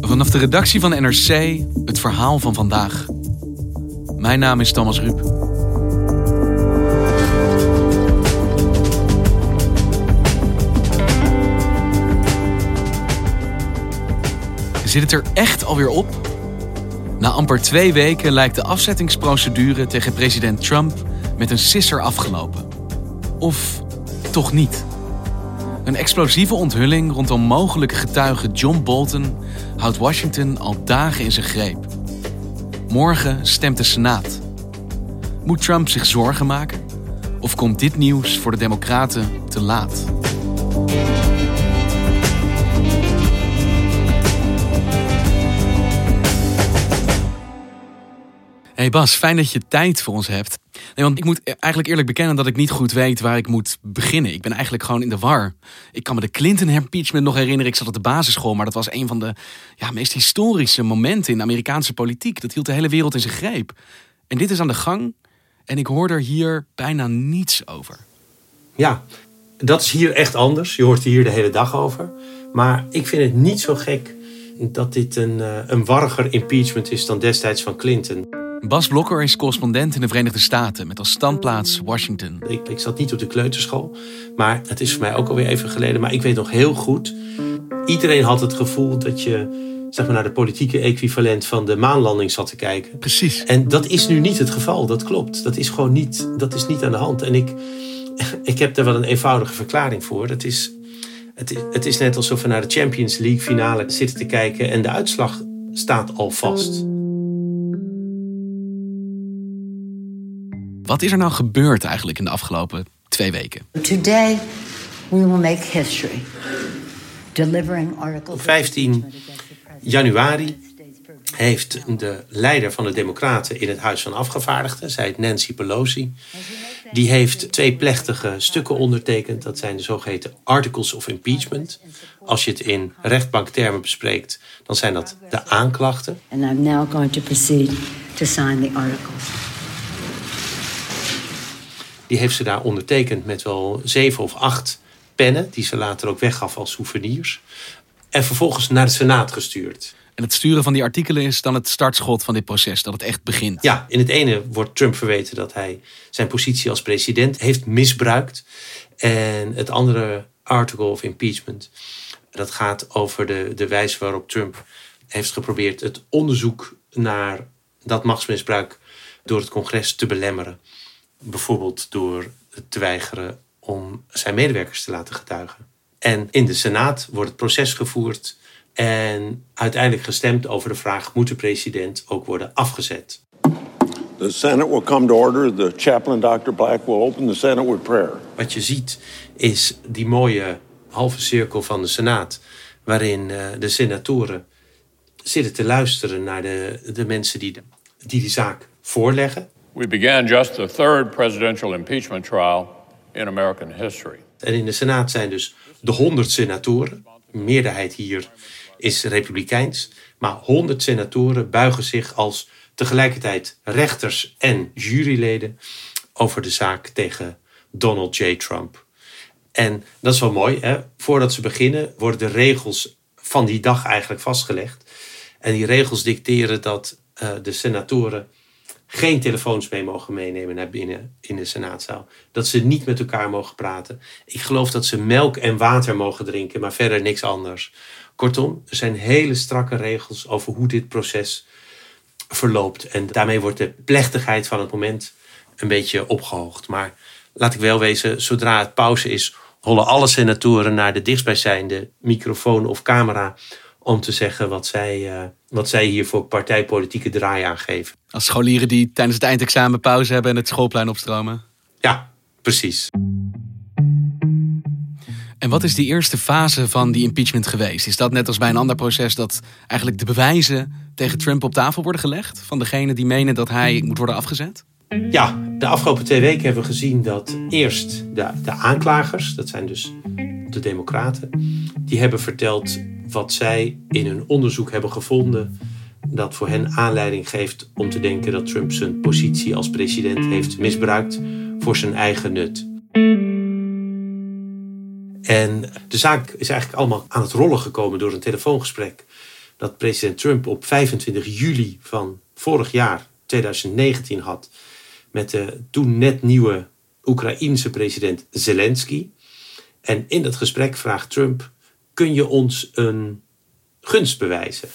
Vanaf de redactie van NRC het verhaal van vandaag. Mijn naam is Thomas Ruip. Zit het er echt alweer op? Na amper twee weken lijkt de afzettingsprocedure tegen president Trump met een sisser afgelopen. Of toch niet? Een explosieve onthulling rondom mogelijke getuige John Bolton houdt Washington al dagen in zijn greep. Morgen stemt de Senaat. Moet Trump zich zorgen maken? Of komt dit nieuws voor de Democraten te laat? Hey Bas, fijn dat je tijd voor ons hebt. Nee, want ik moet eigenlijk eerlijk bekennen dat ik niet goed weet waar ik moet beginnen. Ik ben eigenlijk gewoon in de war. Ik kan me de Clinton-impeachment nog herinneren. Ik zat op de basisschool, maar dat was een van de ja, meest historische momenten in de Amerikaanse politiek. Dat hield de hele wereld in zijn greep. En dit is aan de gang en ik hoor er hier bijna niets over. Ja, dat is hier echt anders. Je hoort hier de hele dag over. Maar ik vind het niet zo gek dat dit een, eh, een warriger impeachment is dan destijds van Clinton. Bas Blokker is correspondent in de Verenigde Staten met als standplaats Washington. Ik, ik zat niet op de kleuterschool, maar het is voor mij ook alweer even geleden. Maar ik weet nog heel goed, iedereen had het gevoel dat je zeg maar, naar de politieke equivalent van de maanlanding zat te kijken. Precies. En dat is nu niet het geval, dat klopt. Dat is gewoon niet, dat is niet aan de hand. En ik, ik heb daar wel een eenvoudige verklaring voor. Dat is, het, is, het is net alsof we naar de Champions League finale zitten te kijken en de uitslag staat al vast. Wat is er nou gebeurd eigenlijk in de afgelopen twee weken? Today we will make history. Delivering Article 15 januari heeft de leider van de Democraten in het Huis van Afgevaardigden, zij Nancy Pelosi, die heeft twee plechtige stukken ondertekend. Dat zijn de zogeheten Articles of Impeachment. Als je het in rechtbanktermen bespreekt, dan zijn dat de aanklachten. And I'm now going to proceed to sign the articles. Die heeft ze daar ondertekend met wel zeven of acht pennen, die ze later ook weggaf als souvenirs. En vervolgens naar de Senaat gestuurd. En het sturen van die artikelen is dan het startschot van dit proces, dat het echt begint. Ja, in het ene wordt Trump verweten dat hij zijn positie als president heeft misbruikt. En het andere article of impeachment, dat gaat over de, de wijze waarop Trump heeft geprobeerd het onderzoek naar dat machtsmisbruik door het congres te belemmeren. Bijvoorbeeld door te weigeren om zijn medewerkers te laten getuigen. En in de Senaat wordt het proces gevoerd en uiteindelijk gestemd over de vraag: moet de president ook worden afgezet? The Senate will come to order. The chaplain, Dr. Black, will open the Senate with prayer. Wat je ziet is die mooie halve cirkel van de Senaat, waarin uh, de senatoren zitten te luisteren naar de, de mensen die, de, die die zaak voorleggen. We began just the third presidential impeachment trial in American history. En in de Senaat zijn dus de 100 senatoren. De meerderheid hier is republikeins. Maar 100 senatoren buigen zich als tegelijkertijd rechters en juryleden over de zaak tegen Donald J. Trump. En dat is wel mooi. Hè? Voordat ze beginnen worden de regels van die dag eigenlijk vastgelegd. En die regels dicteren dat uh, de senatoren geen telefoons mee mogen meenemen naar binnen in de senaatzaal. Dat ze niet met elkaar mogen praten. Ik geloof dat ze melk en water mogen drinken, maar verder niks anders. Kortom, er zijn hele strakke regels over hoe dit proces verloopt. En daarmee wordt de plechtigheid van het moment een beetje opgehoogd. Maar laat ik wel wezen, zodra het pauze is, hollen alle senatoren naar de dichtstbijzijnde microfoon of camera om te zeggen wat zij, uh, wat zij hier voor partijpolitieke draai aangeven. Als scholieren die tijdens het eindexamen pauze hebben en het schoolplein opstromen. Ja, precies. En wat is die eerste fase van die impeachment geweest? Is dat net als bij een ander proces dat eigenlijk de bewijzen tegen Trump op tafel worden gelegd? Van degene die menen dat hij moet worden afgezet? Ja, de afgelopen twee weken hebben we gezien dat eerst de, de aanklagers, dat zijn dus de Democraten, die hebben verteld wat zij in hun onderzoek hebben gevonden dat voor hen aanleiding geeft om te denken dat Trump zijn positie als president heeft misbruikt voor zijn eigen nut. En de zaak is eigenlijk allemaal aan het rollen gekomen door een telefoongesprek dat president Trump op 25 juli van vorig jaar, 2019, had met de toen net nieuwe Oekraïense president Zelensky. En in dat gesprek vraagt Trump: Kun je ons een gunst bewijzen?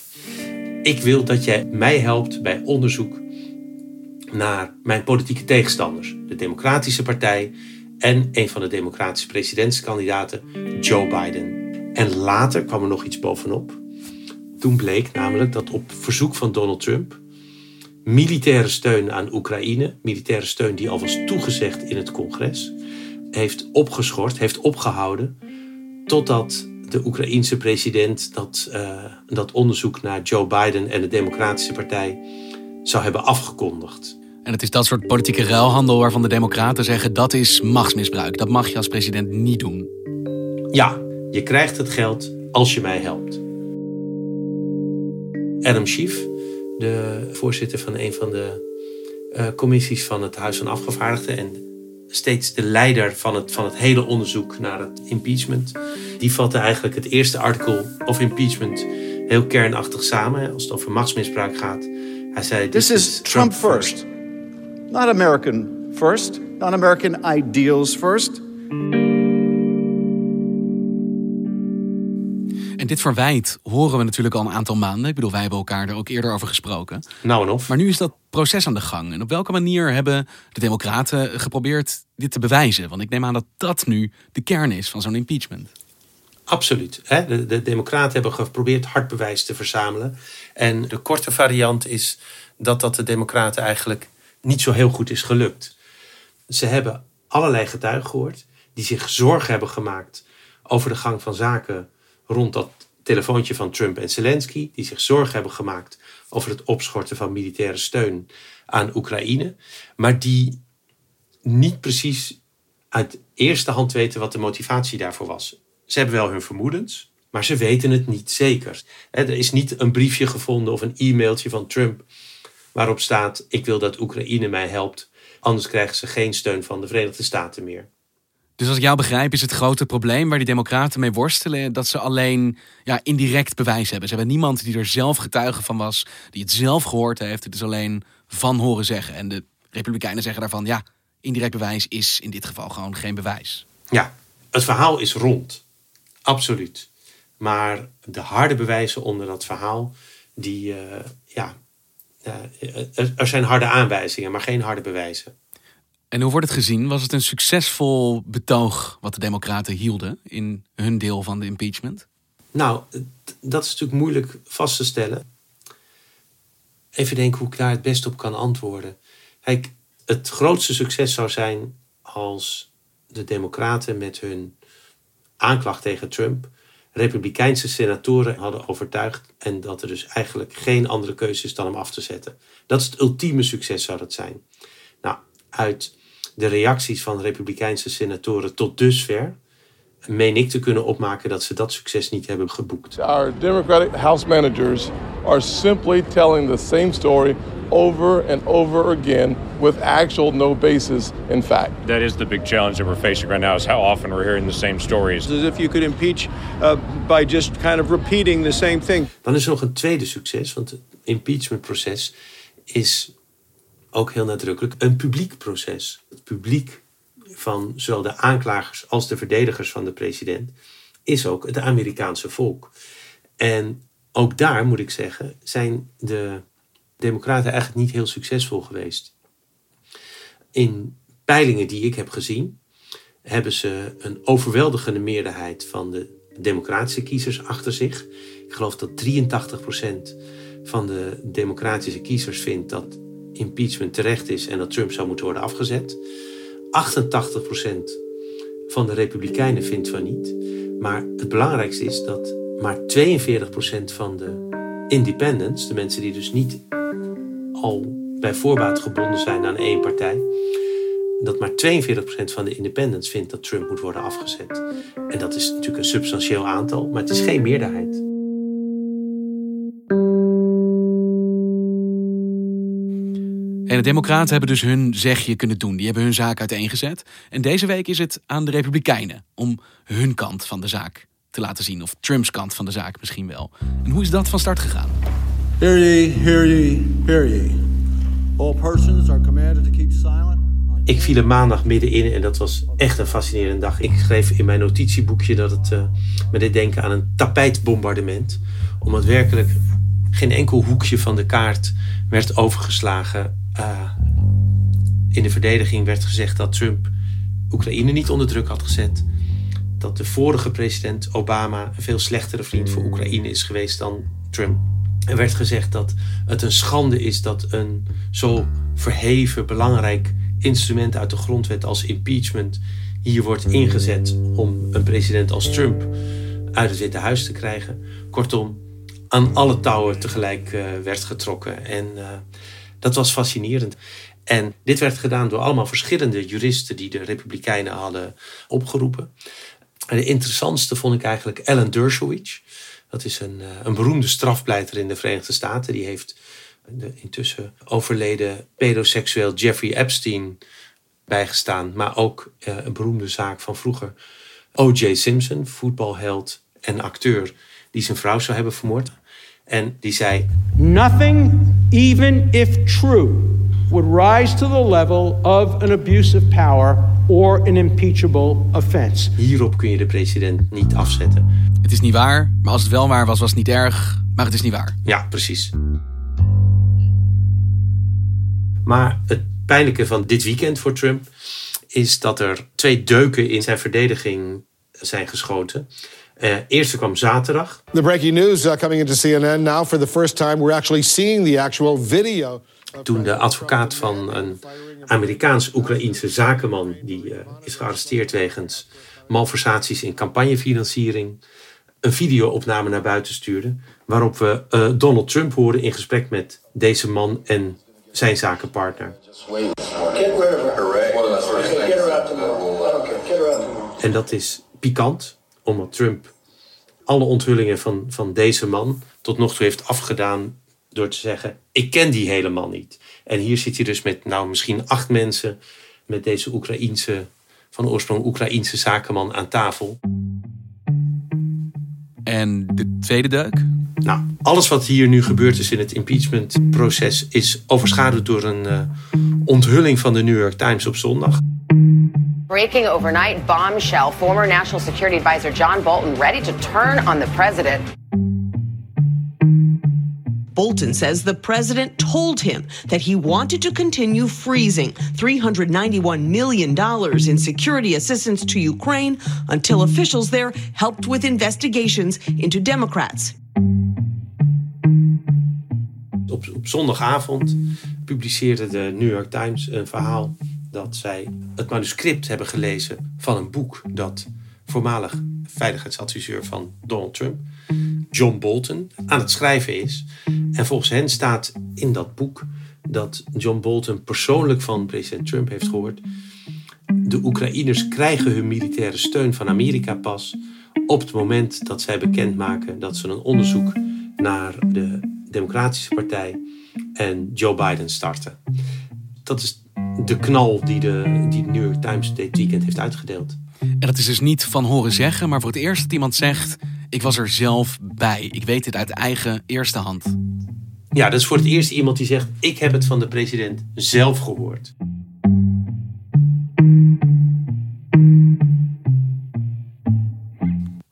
Ik wil dat jij mij helpt bij onderzoek naar mijn politieke tegenstanders, de Democratische Partij en een van de Democratische presidentskandidaten, Joe Biden. En later kwam er nog iets bovenop. Toen bleek namelijk dat op verzoek van Donald Trump militaire steun aan Oekraïne, militaire steun die al was toegezegd in het congres, heeft opgeschort, heeft opgehouden, totdat de Oekraïense president dat, uh, dat onderzoek naar Joe Biden en de Democratische Partij zou hebben afgekondigd. En het is dat soort politieke ruilhandel waarvan de Democraten zeggen dat is machtsmisbruik. Dat mag je als president niet doen. Ja, je krijgt het geld als je mij helpt. Adam Schiff, de voorzitter van een van de uh, commissies van het Huis van Afgevaardigden en steeds de leider van het, van het hele onderzoek naar het impeachment. Die vatte eigenlijk het eerste artikel of impeachment heel kernachtig samen als het over machtsmisbruik gaat. Hij zei: This is Trump first. Not American first, not American ideals first. En dit verwijt horen we natuurlijk al een aantal maanden. Ik bedoel, wij hebben elkaar er ook eerder over gesproken. Nou en of. Maar nu is dat proces aan de gang. En op welke manier hebben de Democraten geprobeerd dit te bewijzen? Want ik neem aan dat dat nu de kern is van zo'n impeachment. Absoluut. De, de Democraten hebben geprobeerd hard bewijs te verzamelen. En de korte variant is dat dat de Democraten eigenlijk niet zo heel goed is gelukt. Ze hebben allerlei getuigen gehoord die zich zorgen hebben gemaakt over de gang van zaken rond dat telefoontje van Trump en Zelensky, die zich zorgen hebben gemaakt over het opschorten van militaire steun aan Oekraïne, maar die niet precies uit eerste hand weten wat de motivatie daarvoor was. Ze hebben wel hun vermoedens, maar ze weten het niet zeker. Er is niet een briefje gevonden of een e-mailtje van Trump waarop staat: Ik wil dat Oekraïne mij helpt, anders krijgen ze geen steun van de Verenigde Staten meer. Dus als ik jou begrijp, is het grote probleem waar die Democraten mee worstelen dat ze alleen ja, indirect bewijs hebben. Ze hebben niemand die er zelf getuige van was, die het zelf gehoord heeft. Het is alleen van horen zeggen. En de Republikeinen zeggen daarvan: ja, indirect bewijs is in dit geval gewoon geen bewijs. Ja, het verhaal is rond. Absoluut. Maar de harde bewijzen onder dat verhaal, die, uh, ja, uh, er zijn harde aanwijzingen, maar geen harde bewijzen. En hoe wordt het gezien? Was het een succesvol betoog wat de Democraten hielden in hun deel van de impeachment? Nou, dat is natuurlijk moeilijk vast te stellen. Even denken hoe ik daar het best op kan antwoorden. Kijk, het grootste succes zou zijn als de Democraten met hun aanklacht tegen Trump Republikeinse senatoren hadden overtuigd en dat er dus eigenlijk geen andere keuze is dan hem af te zetten. Dat is het ultieme succes zou dat zijn. Uit de reacties van Republikeinse senatoren tot dusver meen ik te kunnen opmaken dat ze dat succes niet hebben geboekt. Our Democratic House managers are simply telling the same story over and over again with actual no basis in fact. That is the big challenge that we're facing right now is how often we're hearing the same stories. As if you could impeach uh, by just kind of repeating the same thing. Dan is er nog een tweede succes, want het impeachmentproces is ook heel nadrukkelijk een publiek proces. Het publiek van zowel de aanklagers als de verdedigers van de president is ook het Amerikaanse volk. En ook daar moet ik zeggen, zijn de Democraten eigenlijk niet heel succesvol geweest. In peilingen die ik heb gezien, hebben ze een overweldigende meerderheid van de democratische kiezers achter zich. Ik geloof dat 83% van de democratische kiezers vindt dat impeachment terecht is en dat Trump zou moeten worden afgezet. 88% van de Republikeinen vindt van niet. Maar het belangrijkste is dat maar 42% van de independents, de mensen die dus niet al bij voorbaat gebonden zijn aan één partij, dat maar 42% van de independents vindt dat Trump moet worden afgezet. En dat is natuurlijk een substantieel aantal, maar het is geen meerderheid. En de Democraten hebben dus hun zegje kunnen doen. Die hebben hun zaak uiteengezet. En deze week is het aan de Republikeinen om hun kant van de zaak te laten zien. Of Trumps kant van de zaak misschien wel. En hoe is dat van start gegaan? Hear ye, hear ye, hear ye. All persons are commanded to keep silent. Ik viel er maandag middenin en dat was echt een fascinerende dag. Ik schreef in mijn notitieboekje dat het uh, me deed denken aan een tapijtbombardement. Omdat werkelijk geen enkel hoekje van de kaart werd overgeslagen. Uh, in de verdediging werd gezegd dat Trump Oekraïne niet onder druk had gezet. Dat de vorige president Obama een veel slechtere vriend voor Oekraïne is geweest dan Trump. Er werd gezegd dat het een schande is dat een zo verheven, belangrijk instrument uit de grondwet als impeachment hier wordt ingezet om een president als Trump uit het Witte Huis te krijgen. Kortom, aan alle touwen tegelijk uh, werd getrokken. En uh, dat was fascinerend. En dit werd gedaan door allemaal verschillende juristen die de Republikeinen hadden opgeroepen. En de interessantste vond ik eigenlijk Alan Dershowitz. Dat is een, uh, een beroemde strafpleiter in de Verenigde Staten. Die heeft de intussen overleden pedoseksueel Jeffrey Epstein bijgestaan. Maar ook uh, een beroemde zaak van vroeger. O.J. Simpson, voetbalheld en acteur, die zijn vrouw zou hebben vermoord. En die zei: Nothing, even if true, would rise to the level of an abuse of power or an impeachable offense. Hierop kun je de president niet afzetten. Het is niet waar, maar als het wel waar was, was het niet erg. Maar het is niet waar. Ja, precies. Maar het pijnlijke van dit weekend voor Trump is dat er twee deuken in zijn verdediging zijn geschoten. Uh, eerste kwam zaterdag. The breaking news uh, coming into CNN now for the first time we're actually seeing the actual video. Toen de advocaat van een Amerikaans-Oekraïense zakenman die uh, is gearresteerd wegens malversaties in campagnefinanciering een videoopname naar buiten stuurde waarop we Donald Trump horen in gesprek met deze man en zijn zakenpartner. En dat is pikant, omdat Trump alle onthullingen van, van deze man tot nog toe heeft afgedaan door te zeggen: Ik ken die helemaal niet. En hier zit hij dus met nou misschien acht mensen met deze Oekraïense, van oorsprong Oekraïense zakenman aan tafel. En de tweede deuk? Nou, alles wat hier nu gebeurd is in het impeachmentproces is overschaduwd door een uh, onthulling van de New York Times op zondag. Breaking overnight bombshell. Former National Security Advisor John Bolton ready to turn on the president. Bolton says the president told him that he wanted to continue freezing $391 million in security assistance to Ukraine until officials there helped with investigations into Democrats. Op, op zondagavond publiceerde de New York Times een verhaal dat zij het manuscript hebben gelezen van een boek dat voormalig veiligheidsadviseur van Donald Trump, John Bolton, aan het schrijven is. En volgens hen staat in dat boek dat John Bolton persoonlijk van president Trump heeft gehoord. De Oekraïners krijgen hun militaire steun van Amerika pas op het moment dat zij bekendmaken dat ze een onderzoek naar de Democratische Partij en Joe Biden starten. Dat is de knal die de, die de New York Times dit weekend heeft uitgedeeld. En dat is dus niet van horen zeggen, maar voor het eerst dat iemand zegt: Ik was er zelf bij. Ik weet dit uit eigen eerste hand. Ja, dat is voor het eerst iemand die zegt: Ik heb het van de president zelf gehoord.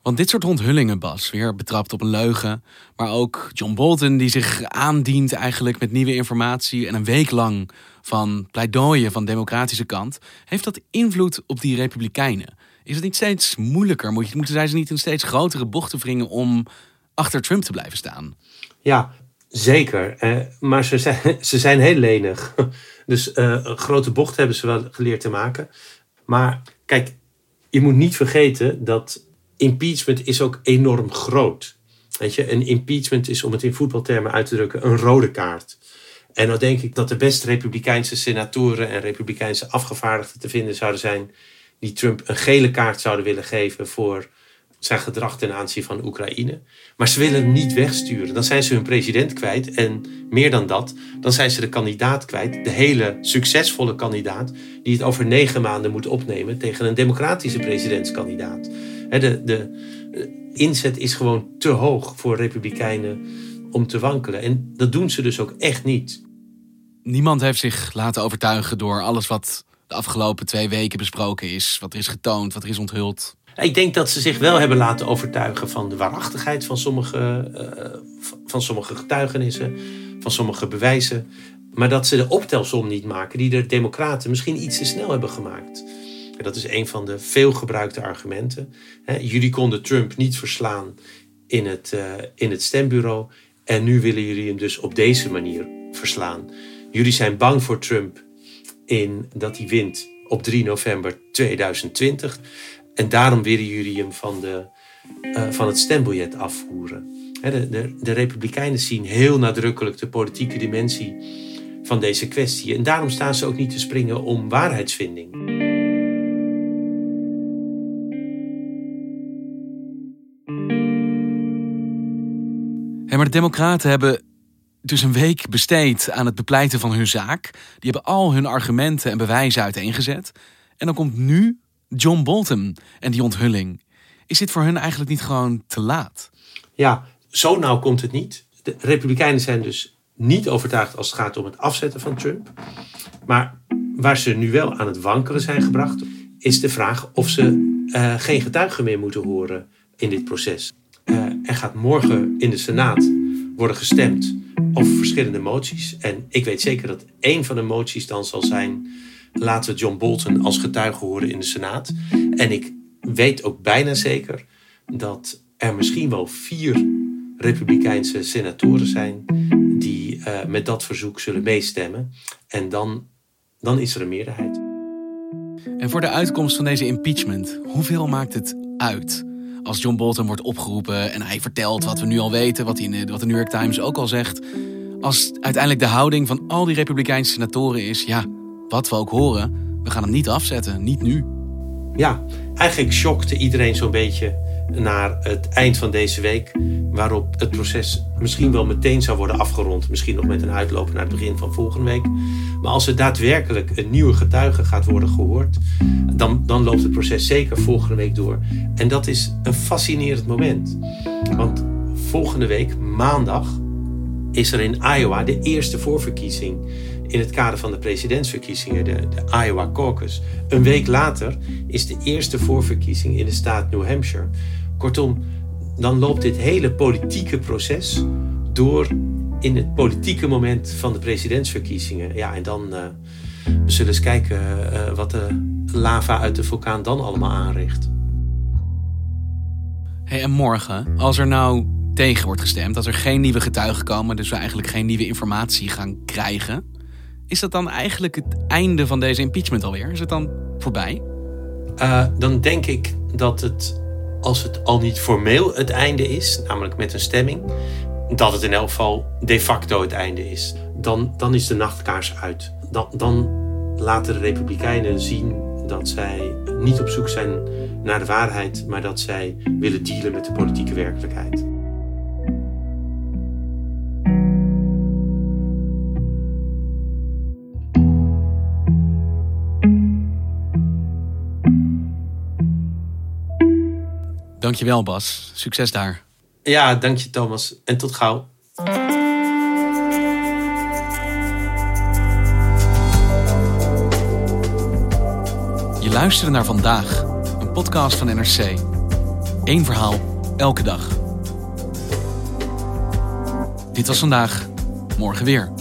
Want dit soort onthullingen, Bas, weer betrapt op een leugen. Maar ook John Bolton, die zich aandient eigenlijk met nieuwe informatie. en een week lang van pleidooien van de democratische kant. heeft dat invloed op die Republikeinen? Is het niet steeds moeilijker? Moeten zij ze niet in steeds grotere bochten wringen om achter Trump te blijven staan? Ja, zeker. Eh, maar ze zijn, ze zijn heel lenig. Dus uh, een grote bocht hebben ze wel geleerd te maken. Maar kijk, je moet niet vergeten dat impeachment is ook enorm groot. Weet je, een impeachment is, om het in voetbaltermen uit te drukken, een rode kaart. En dan denk ik dat de beste Republikeinse senatoren en Republikeinse afgevaardigden te vinden zouden zijn die Trump een gele kaart zouden willen geven voor zijn gedrag ten aanzien van Oekraïne. Maar ze willen hem niet wegsturen. Dan zijn ze hun president kwijt. En meer dan dat, dan zijn ze de kandidaat kwijt. De hele succesvolle kandidaat die het over negen maanden moet opnemen tegen een democratische presidentskandidaat. De, de inzet is gewoon te hoog voor republikeinen om te wankelen. En dat doen ze dus ook echt niet. Niemand heeft zich laten overtuigen door alles wat de afgelopen twee weken besproken is. Wat er is getoond, wat er is onthuld. Ik denk dat ze zich wel hebben laten overtuigen van de waarachtigheid van sommige, uh, van sommige getuigenissen, van sommige bewijzen. Maar dat ze de optelsom niet maken die de Democraten misschien iets te snel hebben gemaakt. Dat is een van de veelgebruikte argumenten. jullie konden Trump niet verslaan in het, uh, in het stembureau. En nu willen jullie hem dus op deze manier verslaan. Jullie zijn bang voor Trump in dat hij wint op 3 november 2020. En daarom willen jullie hem van, de, uh, van het stembiljet afvoeren. De, de, de Republikeinen zien heel nadrukkelijk de politieke dimensie van deze kwestie. En daarom staan ze ook niet te springen om waarheidsvinding. Maar de Democraten hebben dus een week besteed aan het bepleiten van hun zaak. Die hebben al hun argumenten en bewijzen uiteengezet. En dan komt nu John Bolton en die onthulling. Is dit voor hun eigenlijk niet gewoon te laat? Ja, zo nauw komt het niet. De Republikeinen zijn dus niet overtuigd als het gaat om het afzetten van Trump. Maar waar ze nu wel aan het wankelen zijn gebracht, is de vraag of ze uh, geen getuigen meer moeten horen in dit proces. Uh, er gaat morgen in de Senaat worden gestemd over verschillende moties. En ik weet zeker dat één van de moties dan zal zijn: laten we John Bolton als getuige horen in de Senaat. En ik weet ook bijna zeker dat er misschien wel vier Republikeinse senatoren zijn die uh, met dat verzoek zullen meestemmen. En dan, dan is er een meerderheid. En voor de uitkomst van deze impeachment, hoeveel maakt het uit? Als John Bolton wordt opgeroepen en hij vertelt wat we nu al weten, wat, in wat de New York Times ook al zegt. Als uiteindelijk de houding van al die Republikeinse senatoren is: ja, wat we ook horen, we gaan hem niet afzetten, niet nu. Ja, eigenlijk shockte iedereen zo'n beetje naar het eind van deze week, waarop het proces misschien wel meteen zou worden afgerond, misschien nog met een uitloop naar het begin van volgende week. Maar als er daadwerkelijk een nieuwe getuige gaat worden gehoord, dan, dan loopt het proces zeker volgende week door. En dat is een fascinerend moment. Want volgende week, maandag, is er in Iowa de eerste voorverkiezing in het kader van de presidentsverkiezingen, de, de Iowa Caucus. Een week later is de eerste voorverkiezing in de staat New Hampshire. Kortom, dan loopt dit hele politieke proces door in het politieke moment van de presidentsverkiezingen. Ja, en dan uh, we zullen eens kijken uh, wat de lava uit de vulkaan dan allemaal aanricht. Hey, en morgen, als er nou tegen wordt gestemd, als er geen nieuwe getuigen komen, dus we eigenlijk geen nieuwe informatie gaan krijgen, is dat dan eigenlijk het einde van deze impeachment alweer? Is het dan voorbij? Uh, dan denk ik dat het, als het al niet formeel het einde is, namelijk met een stemming, dat het in elk geval de facto het einde is. Dan, dan is de nachtkaars uit. Dan, dan laten de Republikeinen zien dat zij niet op zoek zijn naar de waarheid, maar dat zij willen dealen met de politieke werkelijkheid. Dankjewel Bas. Succes daar. Ja, dank je Thomas. En tot gauw. Je luistert naar Vandaag, een podcast van NRC. Eén verhaal, elke dag. Dit was vandaag, morgen weer.